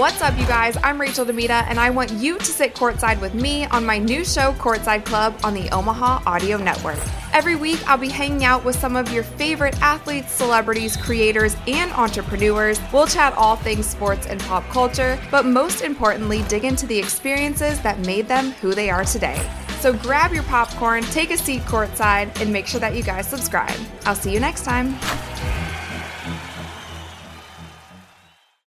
What's up, you guys? I'm Rachel Demita, and I want you to sit courtside with me on my new show, Courtside Club, on the Omaha Audio Network. Every week, I'll be hanging out with some of your favorite athletes, celebrities, creators, and entrepreneurs. We'll chat all things sports and pop culture, but most importantly, dig into the experiences that made them who they are today. So grab your popcorn, take a seat courtside, and make sure that you guys subscribe. I'll see you next time.